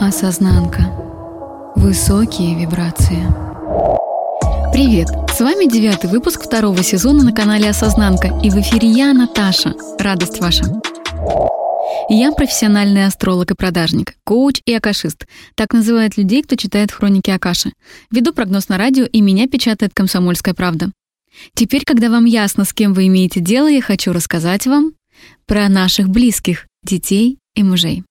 Осознанка. Высокие вибрации. Привет! С вами девятый выпуск второго сезона на канале Осознанка. И в эфире я, Наташа. Радость ваша. Я профессиональный астролог и продажник, коуч и акашист. Так называют людей, кто читает хроники Акаши. Веду прогноз на радио, и меня печатает «Комсомольская правда». Теперь, когда вам ясно, с кем вы имеете дело, я хочу рассказать вам про наших близких, детей и мужей.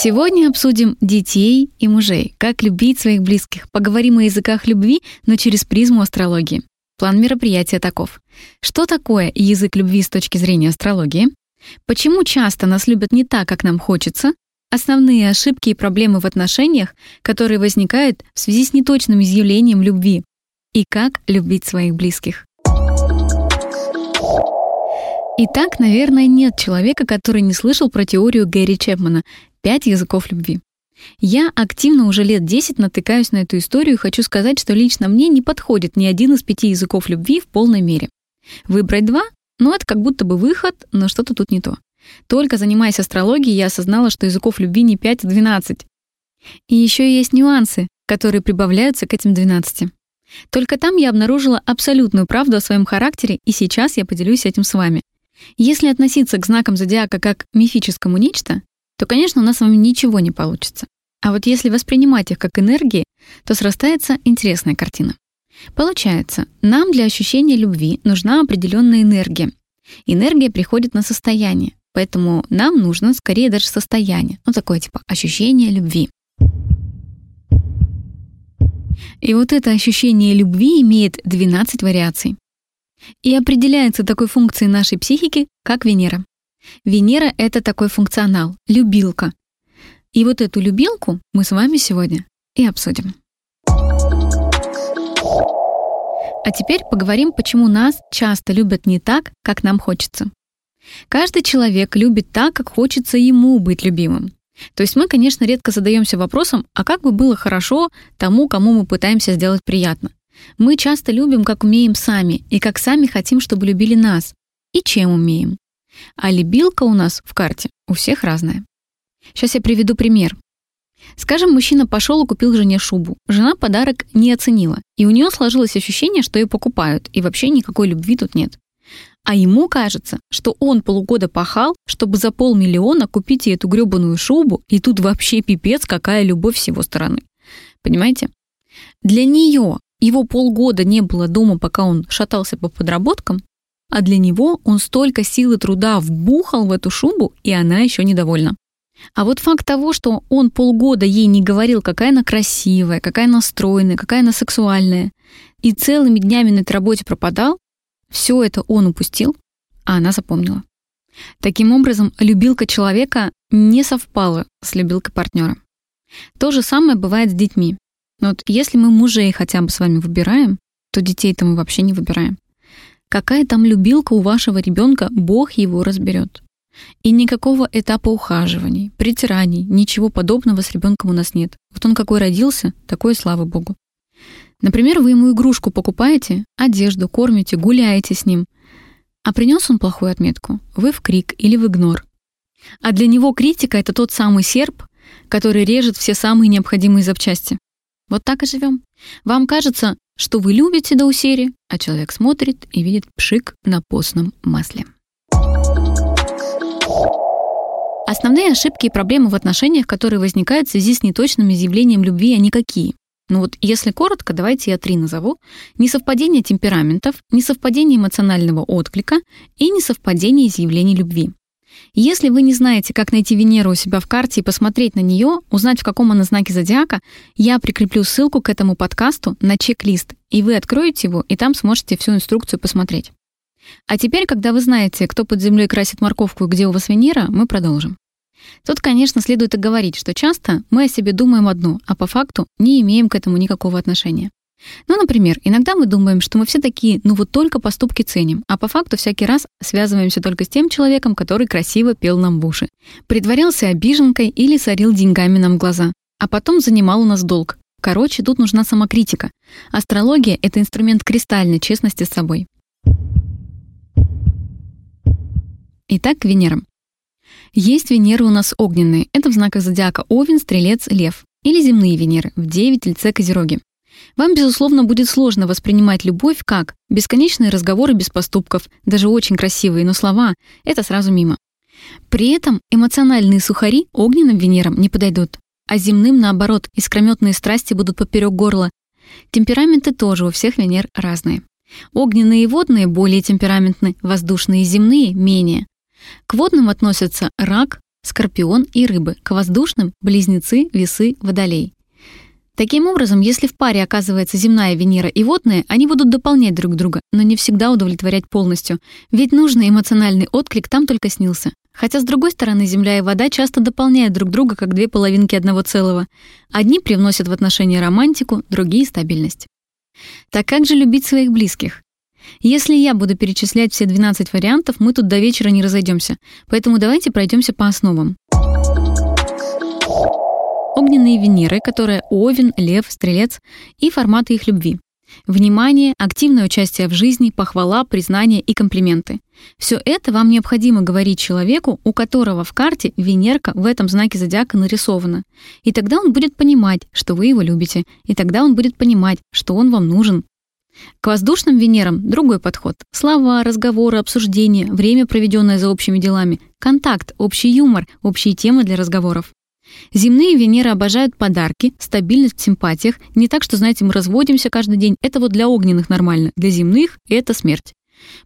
Сегодня обсудим детей и мужей, как любить своих близких. Поговорим о языках любви, но через призму астрологии. План мероприятия таков. Что такое язык любви с точки зрения астрологии? Почему часто нас любят не так, как нам хочется? Основные ошибки и проблемы в отношениях, которые возникают в связи с неточным изъявлением любви. И как любить своих близких. Итак, наверное, нет человека, который не слышал про теорию Гэри Чепмана «Пять языков любви». Я активно уже лет 10 натыкаюсь на эту историю и хочу сказать, что лично мне не подходит ни один из пяти языков любви в полной мере. Выбрать два? Ну, это как будто бы выход, но что-то тут не то. Только занимаясь астрологией, я осознала, что языков любви не 5, а 12. И еще есть нюансы, которые прибавляются к этим 12. Только там я обнаружила абсолютную правду о своем характере, и сейчас я поделюсь этим с вами. Если относиться к знакам зодиака как мифическому нечто, то, конечно, у нас с вами ничего не получится. А вот если воспринимать их как энергии, то срастается интересная картина. Получается, нам для ощущения любви нужна определенная энергия. Энергия приходит на состояние, поэтому нам нужно скорее даже состояние, ну такое типа ощущение любви. И вот это ощущение любви имеет 12 вариаций и определяется такой функцией нашей психики, как Венера. Венера — это такой функционал, любилка. И вот эту любилку мы с вами сегодня и обсудим. А теперь поговорим, почему нас часто любят не так, как нам хочется. Каждый человек любит так, как хочется ему быть любимым. То есть мы, конечно, редко задаемся вопросом, а как бы было хорошо тому, кому мы пытаемся сделать приятно. Мы часто любим, как умеем сами, и как сами хотим, чтобы любили нас, и чем умеем. А лебилка у нас в карте у всех разная. Сейчас я приведу пример. Скажем, мужчина пошел и купил жене шубу. Жена подарок не оценила, и у нее сложилось ощущение, что ее покупают, и вообще никакой любви тут нет. А ему кажется, что он полугода пахал, чтобы за полмиллиона купить ей эту грёбаную шубу, и тут вообще пипец, какая любовь с его стороны. Понимаете? Для нее его полгода не было дома, пока он шатался по подработкам, а для него он столько сил и труда вбухал в эту шубу, и она еще недовольна. А вот факт того, что он полгода ей не говорил, какая она красивая, какая она стройная, какая она сексуальная, и целыми днями на этой работе пропадал, все это он упустил, а она запомнила. Таким образом, любилка человека не совпала с любилкой партнера. То же самое бывает с детьми. Но вот если мы мужей хотя бы с вами выбираем, то детей-то мы вообще не выбираем. Какая там любилка у вашего ребенка, Бог его разберет. И никакого этапа ухаживаний, притираний, ничего подобного с ребенком у нас нет. Вот он какой родился, такой слава Богу. Например, вы ему игрушку покупаете, одежду, кормите, гуляете с ним, а принес он плохую отметку, вы в крик или в игнор. А для него критика — это тот самый серп, который режет все самые необходимые запчасти. Вот так и живем. Вам кажется, что вы любите до усери, а человек смотрит и видит пшик на постном масле. Основные ошибки и проблемы в отношениях, которые возникают в связи с неточным изъявлением любви, они какие? Ну вот если коротко, давайте я три назову. Несовпадение темпераментов, несовпадение эмоционального отклика и несовпадение изъявлений любви. Если вы не знаете, как найти Венеру у себя в карте и посмотреть на нее, узнать, в каком она знаке зодиака, я прикреплю ссылку к этому подкасту на чек-лист, и вы откроете его, и там сможете всю инструкцию посмотреть. А теперь, когда вы знаете, кто под землей красит морковку и где у вас Венера, мы продолжим. Тут, конечно, следует и говорить, что часто мы о себе думаем одно, а по факту не имеем к этому никакого отношения. Ну, например, иногда мы думаем, что мы все такие, ну вот только поступки ценим, а по факту всякий раз связываемся только с тем человеком, который красиво пел нам в уши, притворялся обиженкой или сорил деньгами нам глаза, а потом занимал у нас долг. Короче, тут нужна самокритика. Астрология — это инструмент кристальной честности с собой. Итак, к Венерам. Есть Венеры у нас огненные. Это в знаках зодиака Овен, Стрелец, Лев. Или земные Венеры в 9 Тельце, Козероге. Вам, безусловно, будет сложно воспринимать любовь как бесконечные разговоры без поступков, даже очень красивые, но слова — это сразу мимо. При этом эмоциональные сухари огненным Венерам не подойдут, а земным, наоборот, искрометные страсти будут поперек горла. Темпераменты тоже у всех Венер разные. Огненные и водные более темпераментны, воздушные и земные — менее. К водным относятся рак, скорпион и рыбы, к воздушным — близнецы, весы, водолей. Таким образом, если в паре оказывается земная Венера и водная, они будут дополнять друг друга, но не всегда удовлетворять полностью. Ведь нужный эмоциональный отклик там только снился. Хотя, с другой стороны, Земля и вода часто дополняют друг друга как две половинки одного целого. Одни привносят в отношения романтику, другие — стабильность. Так как же любить своих близких? Если я буду перечислять все 12 вариантов, мы тут до вечера не разойдемся. Поэтому давайте пройдемся по основам огненные Венеры, которые Овен, Лев, Стрелец и форматы их любви. Внимание, активное участие в жизни, похвала, признание и комплименты. Все это вам необходимо говорить человеку, у которого в карте Венерка в этом знаке зодиака нарисована. И тогда он будет понимать, что вы его любите, и тогда он будет понимать, что он вам нужен. К воздушным Венерам другой подход. Слова, разговоры, обсуждения, время, проведенное за общими делами, контакт, общий юмор, общие темы для разговоров. Земные Венеры обожают подарки, стабильность в симпатиях. Не так, что, знаете, мы разводимся каждый день. Это вот для огненных нормально. Для земных — это смерть.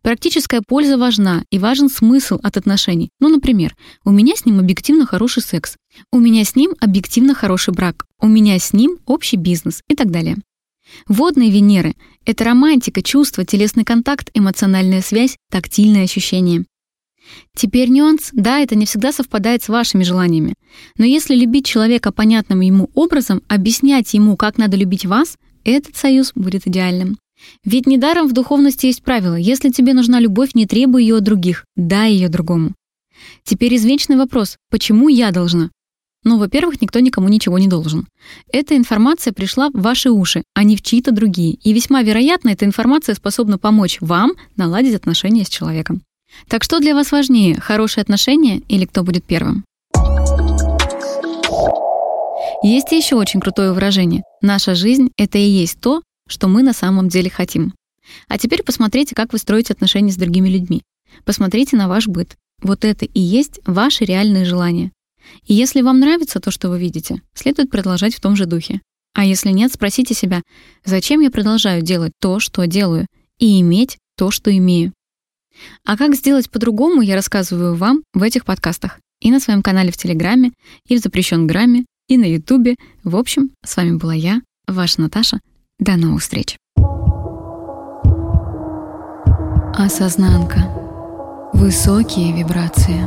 Практическая польза важна и важен смысл от отношений. Ну, например, у меня с ним объективно хороший секс, у меня с ним объективно хороший брак, у меня с ним общий бизнес и так далее. Водные Венеры — это романтика, чувство, телесный контакт, эмоциональная связь, тактильные ощущения. Теперь нюанс. Да, это не всегда совпадает с вашими желаниями. Но если любить человека понятным ему образом, объяснять ему, как надо любить вас, этот союз будет идеальным. Ведь недаром в духовности есть правило. Если тебе нужна любовь, не требуй ее от других, дай ее другому. Теперь извечный вопрос. Почему я должна? Ну, во-первых, никто никому ничего не должен. Эта информация пришла в ваши уши, а не в чьи-то другие. И весьма вероятно, эта информация способна помочь вам наладить отношения с человеком. Так что для вас важнее, хорошие отношения или кто будет первым? Есть еще очень крутое выражение. Наша жизнь — это и есть то, что мы на самом деле хотим. А теперь посмотрите, как вы строите отношения с другими людьми. Посмотрите на ваш быт. Вот это и есть ваши реальные желания. И если вам нравится то, что вы видите, следует продолжать в том же духе. А если нет, спросите себя, зачем я продолжаю делать то, что делаю, и иметь то, что имею. А как сделать по-другому, я рассказываю вам в этих подкастах. И на своем канале в Телеграме, и в Запрещен Грамме, и на Ютубе. В общем, с вами была я, ваша Наташа. До новых встреч. Осознанка. Высокие вибрации.